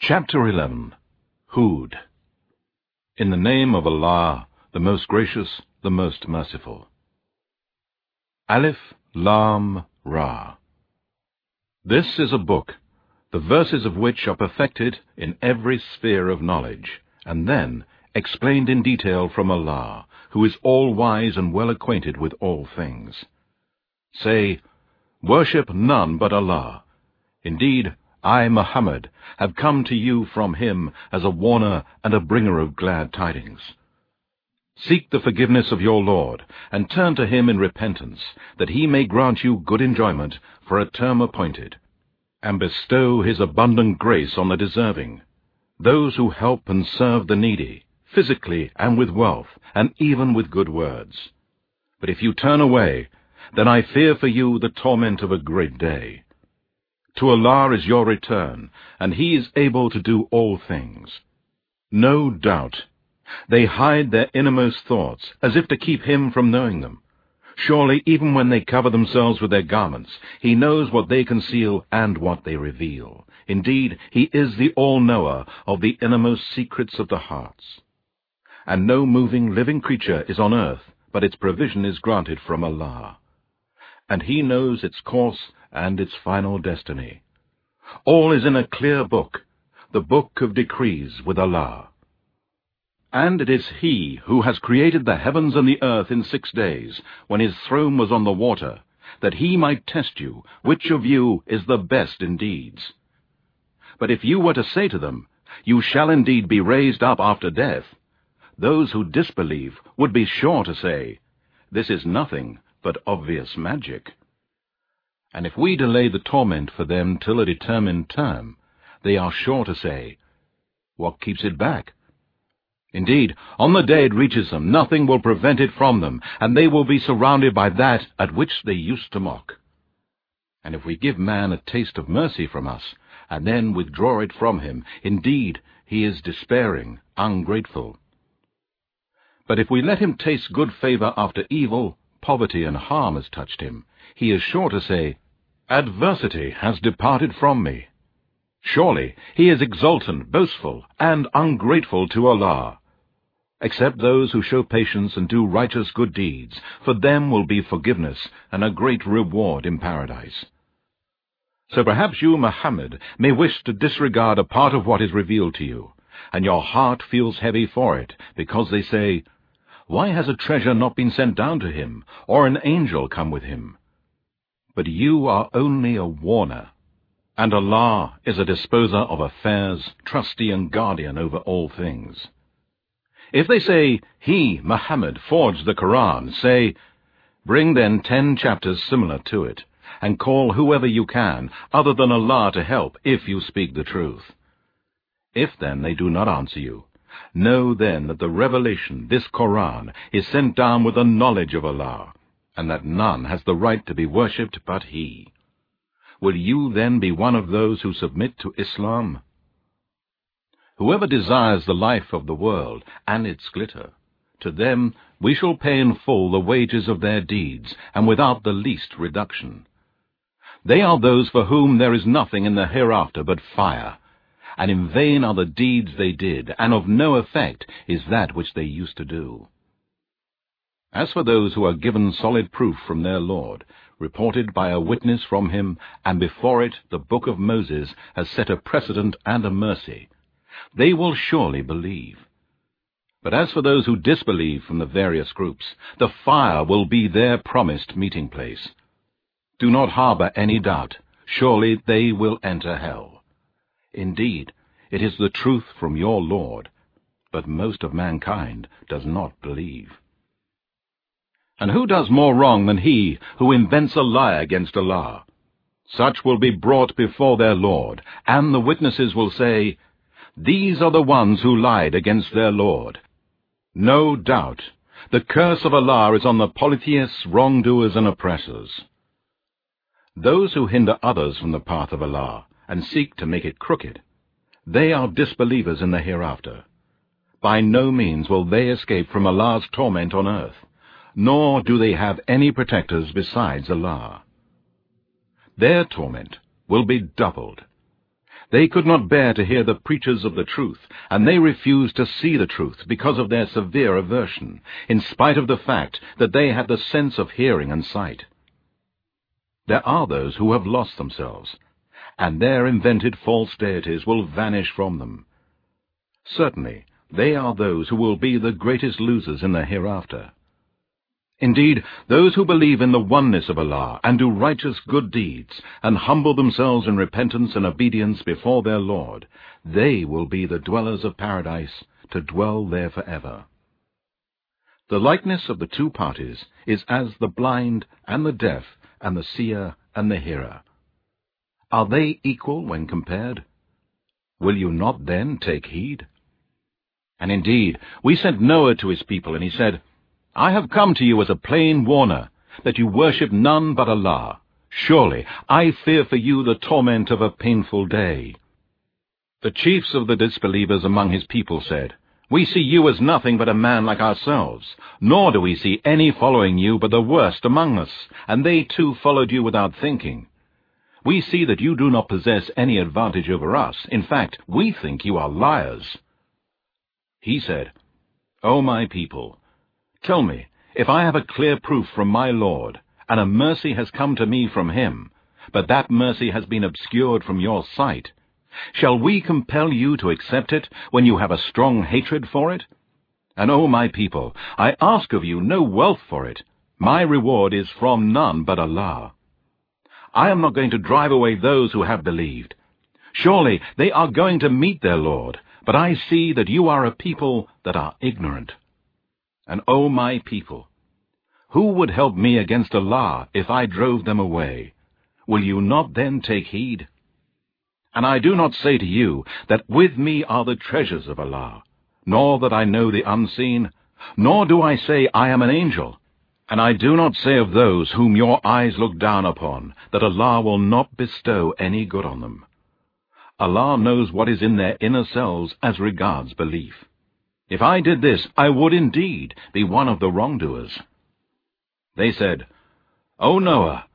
Chapter 11 Hud In the name of Allah, the most gracious, the most merciful. Alif Lam Ra This is a book, the verses of which are perfected in every sphere of knowledge, and then explained in detail from Allah, who is all-wise and well acquainted with all things. Say, Worship none but Allah. Indeed, I, Muhammad, have come to you from him as a warner and a bringer of glad tidings. Seek the forgiveness of your Lord, and turn to him in repentance, that he may grant you good enjoyment for a term appointed, and bestow his abundant grace on the deserving, those who help and serve the needy, physically and with wealth, and even with good words. But if you turn away, then I fear for you the torment of a great day. To Allah is your return, and He is able to do all things. No doubt, they hide their innermost thoughts, as if to keep Him from knowing them. Surely, even when they cover themselves with their garments, He knows what they conceal and what they reveal. Indeed, He is the all-knower of the innermost secrets of the hearts. And no moving, living creature is on earth, but its provision is granted from Allah. And He knows its course and its final destiny. All is in a clear book, the book of decrees with Allah. And it is He who has created the heavens and the earth in six days, when His throne was on the water, that He might test you, which of you is the best in deeds. But if you were to say to them, You shall indeed be raised up after death, those who disbelieve would be sure to say, This is nothing but obvious magic. And if we delay the torment for them till a determined term, they are sure to say, What keeps it back? Indeed, on the day it reaches them, nothing will prevent it from them, and they will be surrounded by that at which they used to mock. And if we give man a taste of mercy from us, and then withdraw it from him, indeed he is despairing, ungrateful. But if we let him taste good favor after evil, poverty and harm has touched him, he is sure to say, Adversity has departed from me. Surely he is exultant, boastful, and ungrateful to Allah. Except those who show patience and do righteous good deeds, for them will be forgiveness and a great reward in paradise. So perhaps you, Muhammad, may wish to disregard a part of what is revealed to you, and your heart feels heavy for it, because they say, Why has a treasure not been sent down to him, or an angel come with him? But you are only a warner, and Allah is a disposer of affairs, trustee and guardian over all things. If they say, He, Muhammad, forged the Quran, say, Bring then ten chapters similar to it, and call whoever you can, other than Allah, to help, if you speak the truth. If then they do not answer you, know then that the revelation, this Quran, is sent down with the knowledge of Allah, and that none has the right to be worshipped but he. Will you then be one of those who submit to Islam? Whoever desires the life of the world and its glitter, to them we shall pay in full the wages of their deeds, and without the least reduction. They are those for whom there is nothing in the hereafter but fire, and in vain are the deeds they did, and of no effect is that which they used to do. As for those who are given solid proof from their Lord, reported by a witness from him, and before it the book of Moses has set a precedent and a mercy, they will surely believe. But as for those who disbelieve from the various groups, the fire will be their promised meeting place. Do not harbor any doubt, surely they will enter hell. Indeed, it is the truth from your Lord, but most of mankind does not believe. And who does more wrong than he who invents a lie against Allah? Such will be brought before their Lord, and the witnesses will say, These are the ones who lied against their Lord. No doubt, the curse of Allah is on the polytheists, wrongdoers, and oppressors. Those who hinder others from the path of Allah, and seek to make it crooked, they are disbelievers in the hereafter. By no means will they escape from Allah's torment on earth nor do they have any protectors besides Allah. Their torment will be doubled. They could not bear to hear the preachers of the truth, and they refused to see the truth because of their severe aversion, in spite of the fact that they had the sense of hearing and sight. There are those who have lost themselves, and their invented false deities will vanish from them. Certainly, they are those who will be the greatest losers in the hereafter. Indeed, those who believe in the oneness of Allah and do righteous good deeds and humble themselves in repentance and obedience before their Lord, they will be the dwellers of paradise to dwell there forever. The likeness of the two parties is as the blind and the deaf and the seer and the hearer. Are they equal when compared? Will you not then take heed? And indeed, we sent Noah to his people, and he said, I have come to you as a plain warner, that you worship none but Allah. Surely I fear for you the torment of a painful day. The chiefs of the disbelievers among his people said, We see you as nothing but a man like ourselves, nor do we see any following you but the worst among us, and they too followed you without thinking. We see that you do not possess any advantage over us. In fact, we think you are liars. He said, O my people, Tell me, if I have a clear proof from my Lord, and a mercy has come to me from him, but that mercy has been obscured from your sight, shall we compel you to accept it when you have a strong hatred for it? And, O my people, I ask of you no wealth for it. My reward is from none but Allah. I am not going to drive away those who have believed. Surely they are going to meet their Lord, but I see that you are a people that are ignorant. And O my people, who would help me against Allah if I drove them away? Will you not then take heed? And I do not say to you that with me are the treasures of Allah, nor that I know the unseen, nor do I say I am an angel. And I do not say of those whom your eyes look down upon, that Allah will not bestow any good on them. Allah knows what is in their inner selves as regards belief. If I did this, I would indeed be one of the wrongdoers. They said, O Noah,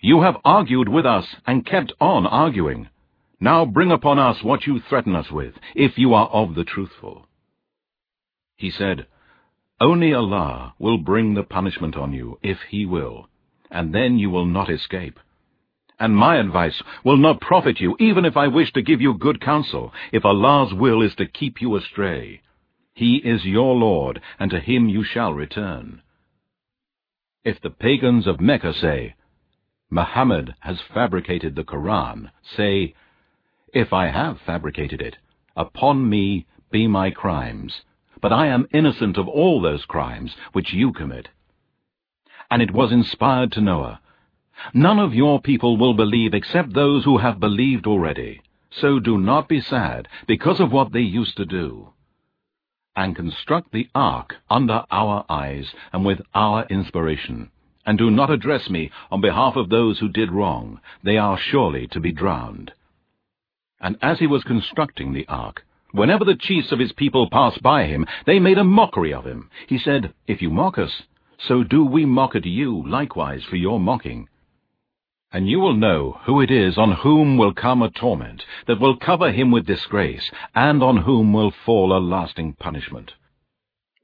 you have argued with us and kept on arguing. Now bring upon us what you threaten us with, if you are of the truthful. He said, Only Allah will bring the punishment on you, if He will, and then you will not escape. And my advice will not profit you, even if I wish to give you good counsel, if Allah's will is to keep you astray. He is your Lord, and to him you shall return. If the pagans of Mecca say, Muhammad has fabricated the Koran, say, If I have fabricated it, upon me be my crimes, but I am innocent of all those crimes which you commit. And it was inspired to Noah, None of your people will believe except those who have believed already. So do not be sad because of what they used to do and construct the ark under our eyes and with our inspiration. And do not address me on behalf of those who did wrong. They are surely to be drowned. And as he was constructing the ark, whenever the chiefs of his people passed by him, they made a mockery of him. He said, If you mock us, so do we mock at you likewise for your mocking. And you will know who it is on whom will come a torment, that will cover him with disgrace, and on whom will fall a lasting punishment.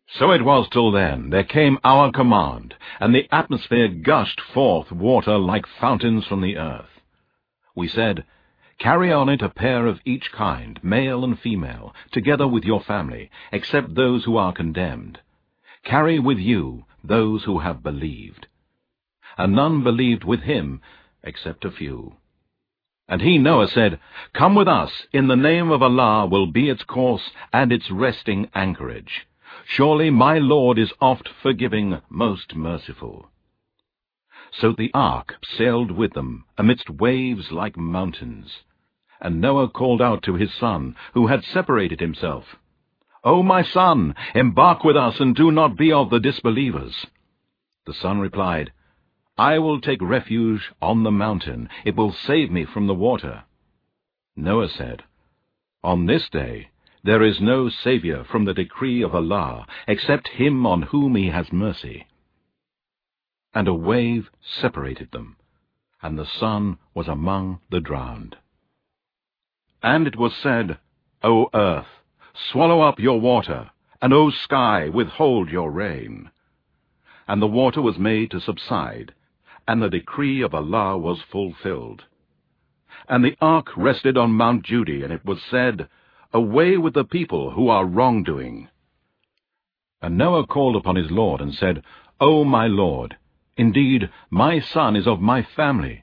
So it was till then, there came our command, and the atmosphere gushed forth water like fountains from the earth. We said, Carry on it a pair of each kind, male and female, together with your family, except those who are condemned. Carry with you those who have believed. And none believed with him, except a few. And he, Noah, said, Come with us, in the name of Allah will be its course and its resting anchorage. Surely my Lord is oft forgiving, most merciful. So the ark sailed with them amidst waves like mountains. And Noah called out to his son, who had separated himself, O my son, embark with us and do not be of the disbelievers. The son replied, I will take refuge on the mountain. It will save me from the water. Noah said, On this day there is no Saviour from the decree of Allah, except him on whom he has mercy. And a wave separated them, and the son was among the drowned. And it was said, O earth, swallow up your water, and O sky, withhold your rain. And the water was made to subside, and the decree of Allah was fulfilled. And the ark rested on Mount Judi, and it was said, Away with the people who are wrongdoing. And Noah called upon his Lord, and said, O my Lord, indeed my son is of my family,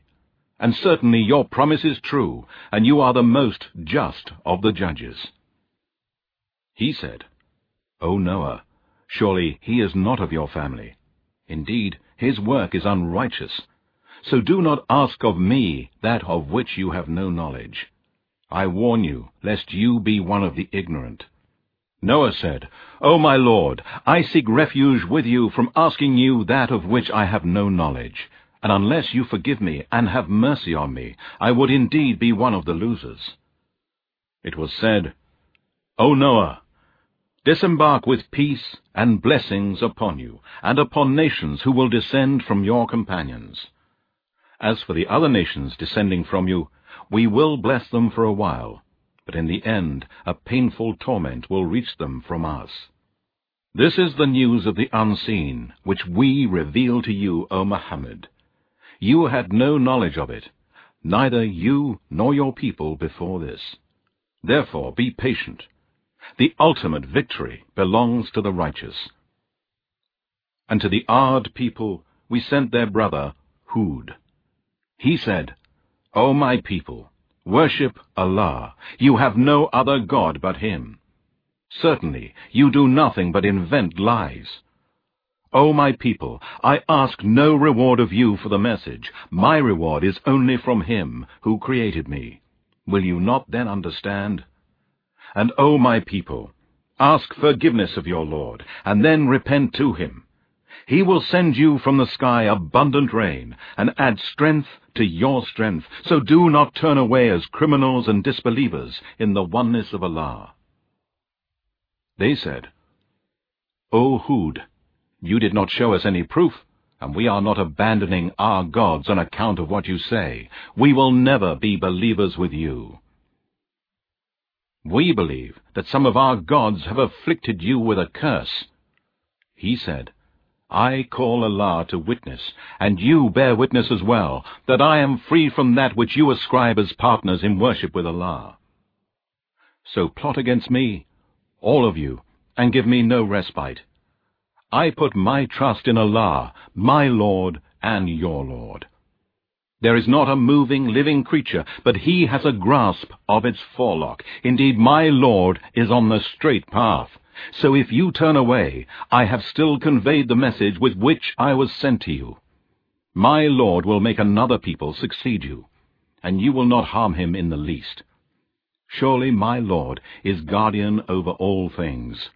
and certainly your promise is true, and you are the most just of the judges. He said, O Noah, surely he is not of your family. Indeed, his work is unrighteous. So do not ask of me that of which you have no knowledge. I warn you, lest you be one of the ignorant. Noah said, O my Lord, I seek refuge with you from asking you that of which I have no knowledge. And unless you forgive me and have mercy on me, I would indeed be one of the losers. It was said, O Noah, disembark with peace and blessings upon you, and upon nations who will descend from your companions. As for the other nations descending from you, we will bless them for a while, but in the end a painful torment will reach them from us. This is the news of the unseen, which we reveal to you, O Muhammad. You had no knowledge of it, neither you nor your people before this. Therefore be patient the ultimate victory belongs to the righteous. And to the Ad people we sent their brother, Hud. He said, O my people, worship Allah. You have no other God but Him. Certainly, you do nothing but invent lies. O my people, I ask no reward of you for the message. My reward is only from Him who created me. Will you not then understand? And, O my people, ask forgiveness of your Lord, and then repent to him. He will send you from the sky abundant rain, and add strength to your strength. So do not turn away as criminals and disbelievers in the oneness of Allah. They said, O Hud, you did not show us any proof, and we are not abandoning our gods on account of what you say. We will never be believers with you. We believe that some of our gods have afflicted you with a curse. He said, I call Allah to witness, and you bear witness as well, that I am free from that which you ascribe as partners in worship with Allah. So plot against me, all of you, and give me no respite. I put my trust in Allah, my Lord and your Lord. There is not a moving, living creature, but he has a grasp of its forelock. Indeed, my Lord is on the straight path. So if you turn away, I have still conveyed the message with which I was sent to you. My Lord will make another people succeed you, and you will not harm him in the least. Surely my Lord is guardian over all things.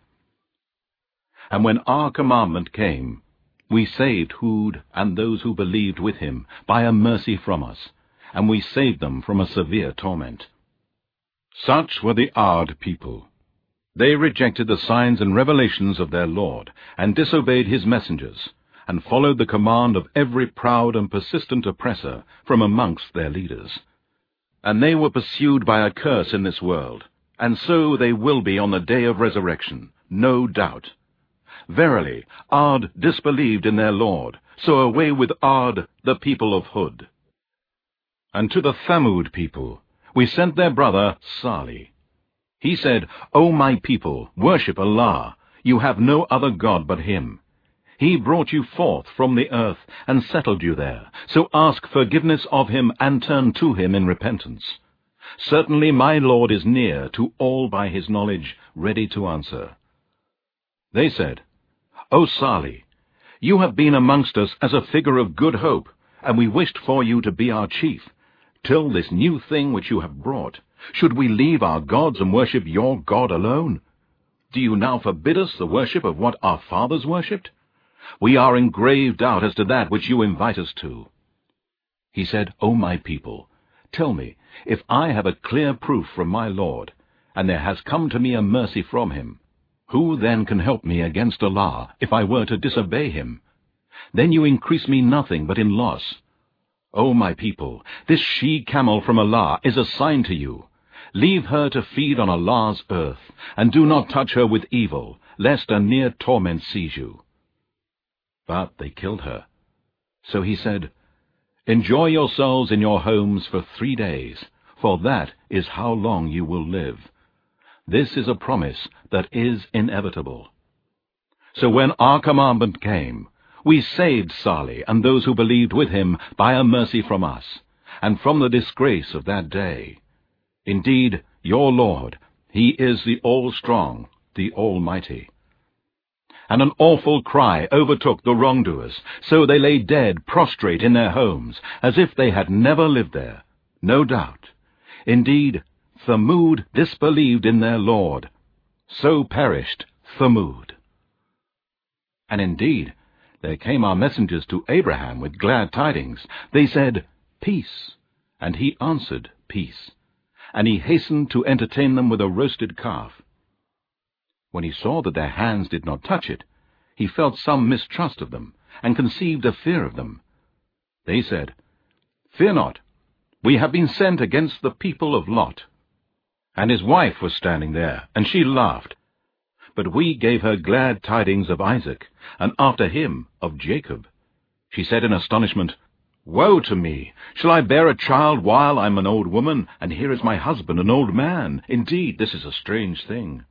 And when our commandment came, we saved Hud and those who believed with him by a mercy from us, and we saved them from a severe torment. Such were the Ad people. They rejected the signs and revelations of their Lord, and disobeyed his messengers, and followed the command of every proud and persistent oppressor from amongst their leaders. And they were pursued by a curse in this world, and so they will be on the day of resurrection, no doubt. Verily, Ad disbelieved in their Lord, so away with Ad, the people of Hud. And to the Thamud people we sent their brother Salih. He said, O my people, worship Allah. You have no other God but Him. He brought you forth from the earth and settled you there. So ask forgiveness of Him and turn to Him in repentance. Certainly my Lord is near to all by His knowledge, ready to answer. They said, O Salih, you have been amongst us as a figure of good hope, and we wished for you to be our chief, till this new thing which you have brought. Should we leave our gods and worship your God alone? Do you now forbid us the worship of what our fathers worshipped? We are in grave doubt as to that which you invite us to. He said, O my people, tell me, if I have a clear proof from my Lord, and there has come to me a mercy from him, who then can help me against Allah, if I were to disobey him? Then you increase me nothing but in loss. O my people, this she-camel from Allah is a sign to you. Leave her to feed on Allah's earth, and do not touch her with evil, lest a near torment seize you. But they killed her. So he said, Enjoy yourselves in your homes for three days, for that is how long you will live. This is a promise that is inevitable. So when our commandment came, we saved Salih and those who believed with him by a mercy from us, and from the disgrace of that day. Indeed, your Lord, He is the All-Strong, the Almighty. And an awful cry overtook the wrongdoers, so they lay dead, prostrate in their homes, as if they had never lived there. No doubt. Indeed, Thamud disbelieved in their Lord. So perished Thamud. And indeed, there came our messengers to Abraham with glad tidings. They said, Peace. And he answered, Peace. And he hastened to entertain them with a roasted calf. When he saw that their hands did not touch it, he felt some mistrust of them, and conceived a fear of them. They said, Fear not, we have been sent against the people of Lot. And his wife was standing there, and she laughed. But we gave her glad tidings of Isaac, and after him of Jacob. She said in astonishment, Woe to me! Shall I bear a child while I am an old woman, and here is my husband an old man? Indeed, this is a strange thing.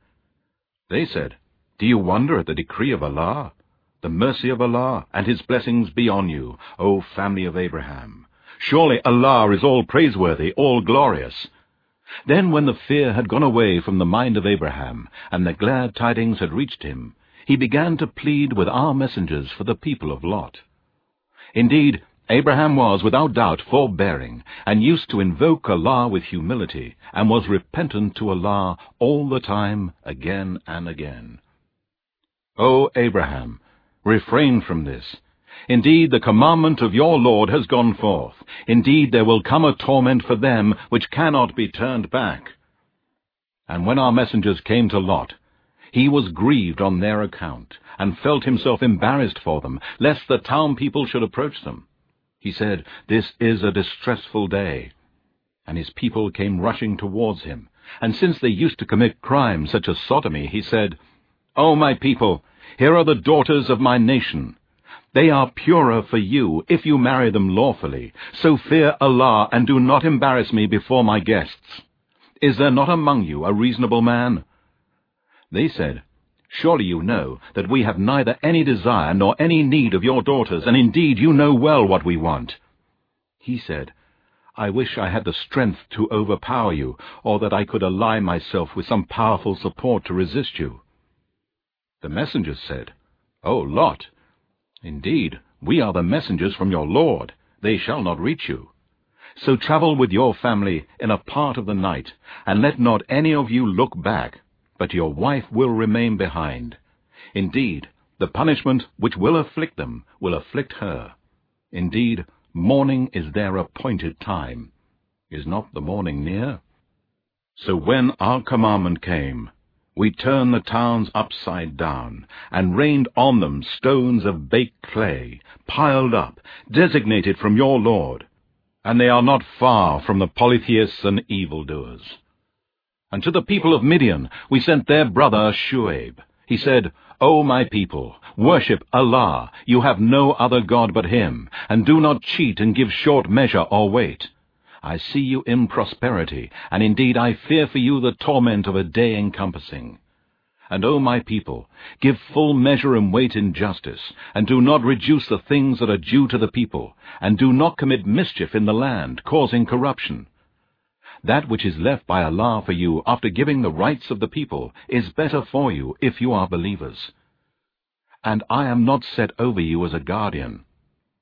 They said, Do you wonder at the decree of Allah? The mercy of Allah and His blessings be on you, O family of Abraham. Surely Allah is all praiseworthy, all glorious. Then when the fear had gone away from the mind of Abraham, and the glad tidings had reached him, he began to plead with our messengers for the people of Lot. Indeed, Abraham was without doubt forbearing, and used to invoke Allah with humility, and was repentant to Allah all the time, again and again. O Abraham, refrain from this, Indeed, the commandment of your Lord has gone forth. Indeed, there will come a torment for them which cannot be turned back. And when our messengers came to Lot, he was grieved on their account, and felt himself embarrassed for them, lest the town people should approach them. He said, This is a distressful day. And his people came rushing towards him. And since they used to commit crimes such as sodomy, he said, O my people, here are the daughters of my nation. They are purer for you if you marry them lawfully. So fear Allah and do not embarrass me before my guests. Is there not among you a reasonable man? They said, Surely you know that we have neither any desire nor any need of your daughters, and indeed you know well what we want. He said, I wish I had the strength to overpower you, or that I could ally myself with some powerful support to resist you. The messengers said, O Lot, Indeed, we are the messengers from your Lord. They shall not reach you. So travel with your family in a part of the night, and let not any of you look back, but your wife will remain behind. Indeed, the punishment which will afflict them will afflict her. Indeed, morning is their appointed time. Is not the morning near? So when our commandment came, we turned the towns upside down, and rained on them stones of baked clay, piled up, designated from your Lord, and they are not far from the polytheists and evildoers. And to the people of Midian we sent their brother Shuaib. He said, O my people, worship Allah, you have no other God but Him, and do not cheat and give short measure or weight. I see you in prosperity, and indeed I fear for you the torment of a day encompassing. And, O my people, give full measure and weight in justice, and do not reduce the things that are due to the people, and do not commit mischief in the land, causing corruption. That which is left by Allah for you after giving the rights of the people is better for you if you are believers. And I am not set over you as a guardian.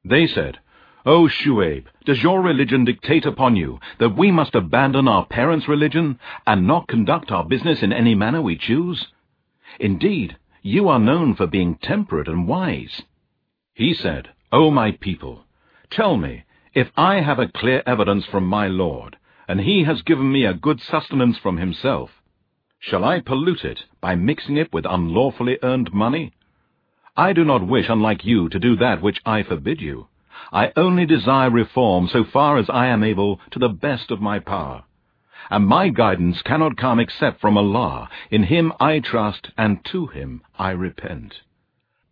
They said, O Shuaib, does your religion dictate upon you that we must abandon our parents' religion and not conduct our business in any manner we choose? Indeed, you are known for being temperate and wise. He said, O my people, tell me, if I have a clear evidence from my Lord, and he has given me a good sustenance from himself, shall I pollute it by mixing it with unlawfully earned money? I do not wish, unlike you, to do that which I forbid you. I only desire reform so far as I am able to the best of my power. and my guidance cannot come except from Allah. In Him I trust, and to Him I repent.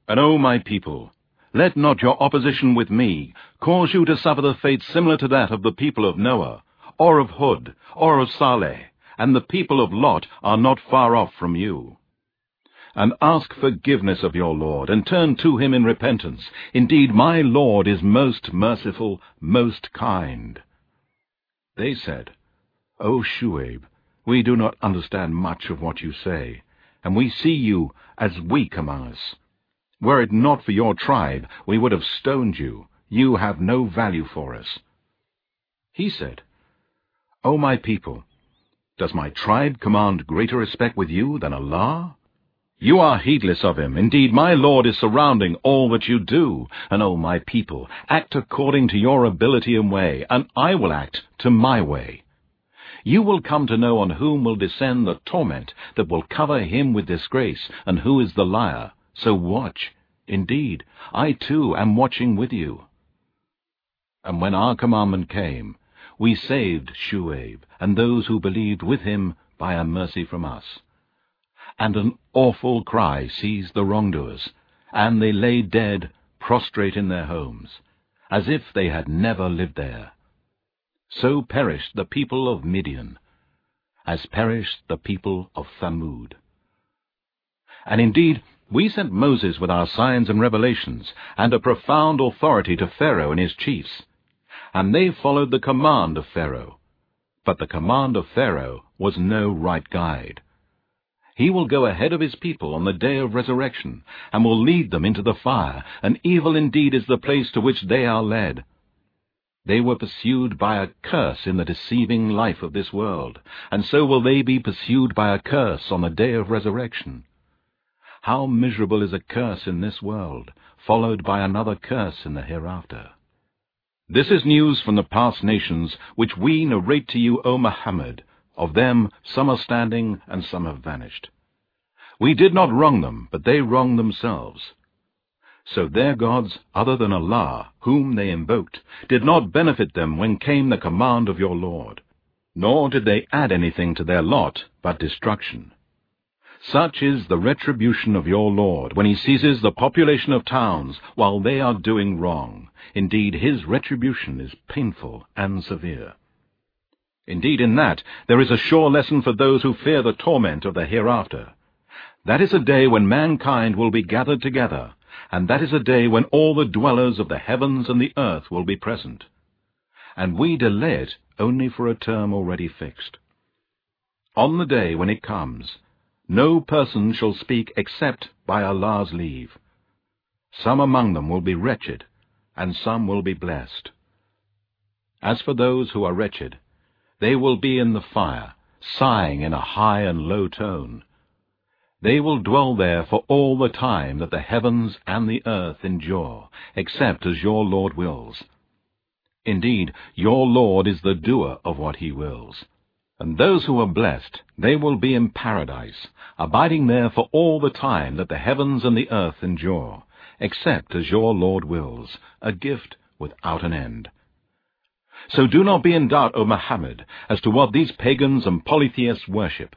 And O my people, let not your opposition with me cause you to suffer the fate similar to that of the people of Noah, or of Hud, or of Saleh, and the people of Lot are not far off from you. And ask forgiveness of your Lord, and turn to him in repentance. Indeed, my Lord is most merciful, most kind. They said, O Shuaib, we do not understand much of what you say, and we see you as weak among us. Were it not for your tribe, we would have stoned you. You have no value for us. He said, O my people, does my tribe command greater respect with you than Allah? You are heedless of him. Indeed, my Lord is surrounding all that you do. And, O my people, act according to your ability and way, and I will act to my way. You will come to know on whom will descend the torment that will cover him with disgrace, and who is the liar. So watch. Indeed, I too am watching with you. And when our commandment came, we saved Shuaib and those who believed with him by a mercy from us. And an awful cry seized the wrongdoers, and they lay dead, prostrate in their homes, as if they had never lived there. So perished the people of Midian, as perished the people of Thamud. And indeed, we sent Moses with our signs and revelations, and a profound authority to Pharaoh and his chiefs, and they followed the command of Pharaoh. But the command of Pharaoh was no right guide. He will go ahead of his people on the day of resurrection, and will lead them into the fire, and evil indeed is the place to which they are led. They were pursued by a curse in the deceiving life of this world, and so will they be pursued by a curse on the day of resurrection. How miserable is a curse in this world, followed by another curse in the hereafter. This is news from the past nations, which we narrate to you, O Muhammad. Of them some are standing, and some have vanished. We did not wrong them, but they wronged themselves. So their gods, other than Allah, whom they invoked, did not benefit them when came the command of your Lord, nor did they add anything to their lot but destruction. Such is the retribution of your Lord when he seizes the population of towns while they are doing wrong. Indeed, his retribution is painful and severe. Indeed, in that there is a sure lesson for those who fear the torment of the hereafter. That is a day when mankind will be gathered together, and that is a day when all the dwellers of the heavens and the earth will be present. And we delay it only for a term already fixed. On the day when it comes, no person shall speak except by Allah's leave. Some among them will be wretched, and some will be blessed. As for those who are wretched, they will be in the fire, sighing in a high and low tone. They will dwell there for all the time that the heavens and the earth endure, except as your Lord wills. Indeed, your Lord is the doer of what he wills. And those who are blessed, they will be in paradise, abiding there for all the time that the heavens and the earth endure, except as your Lord wills, a gift without an end. So do not be in doubt, O Muhammad, as to what these pagans and polytheists worship.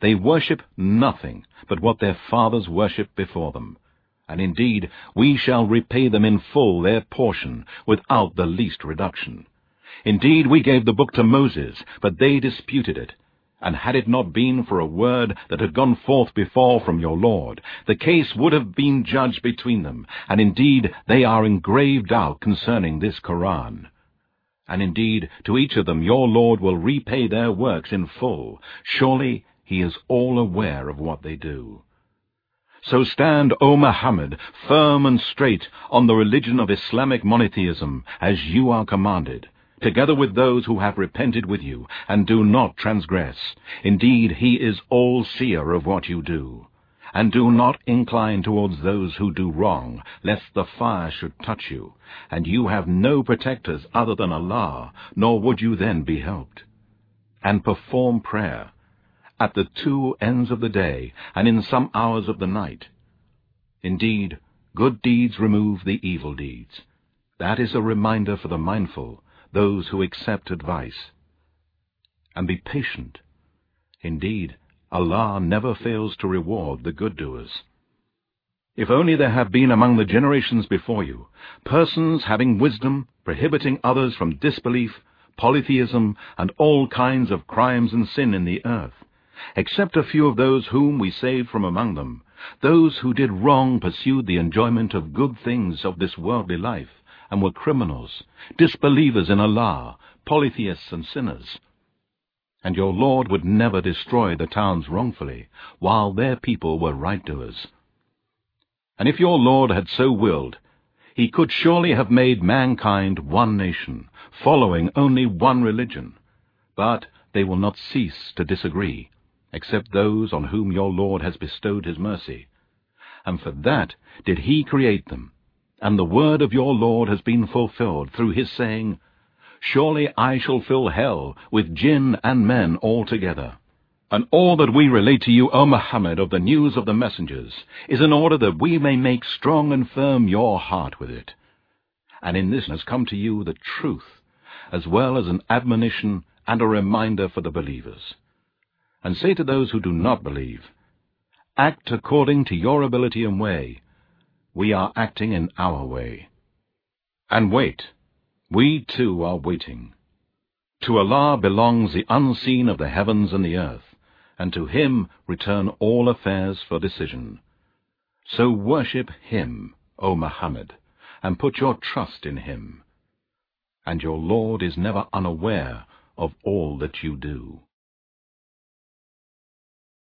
They worship nothing but what their fathers worshipped before them. And indeed, we shall repay them in full their portion, without the least reduction. Indeed, we gave the book to Moses, but they disputed it. And had it not been for a word that had gone forth before from your Lord, the case would have been judged between them, and indeed they are in grave doubt concerning this Koran. And indeed, to each of them your Lord will repay their works in full. Surely he is all aware of what they do. So stand, O Muhammad, firm and straight on the religion of Islamic monotheism, as you are commanded, together with those who have repented with you, and do not transgress. Indeed, he is all-seer of what you do. And do not incline towards those who do wrong, lest the fire should touch you, and you have no protectors other than Allah, nor would you then be helped. And perform prayer, at the two ends of the day, and in some hours of the night. Indeed, good deeds remove the evil deeds. That is a reminder for the mindful, those who accept advice. and be patient. Indeed, Allah never fails to reward the good doers. If only there have been among the generations before you persons having wisdom, prohibiting others from disbelief, polytheism, and all kinds of crimes and sin in the earth, except a few of those whom we saved from among them, those who did wrong pursued the enjoyment of good things of this worldly life, and were criminals, disbelievers in Allah, polytheists and sinners. And your Lord would never destroy the towns wrongfully, while their people were right-doers. And if your Lord had so willed, he could surely have made mankind one nation, following only one religion. But they will not cease to disagree, except those on whom your Lord has bestowed his mercy. And for that did he create them, and the word of your Lord has been fulfilled through his saying, Surely I shall fill hell with jinn and men altogether. And all that we relate to you, O Muhammad, of the news of the messengers, is in order that we may make strong and firm your heart with it. And in this has come to you the truth, as well as an admonition and a reminder for the believers. And say to those who do not believe, Act according to your ability and way, we are acting in our way. And wait, we too are waiting. To Allah belongs the unseen of the heavens and the earth, and to Him return all affairs for decision. So worship Him, O Muhammad, and put your trust in Him. And your Lord is never unaware of all that you do.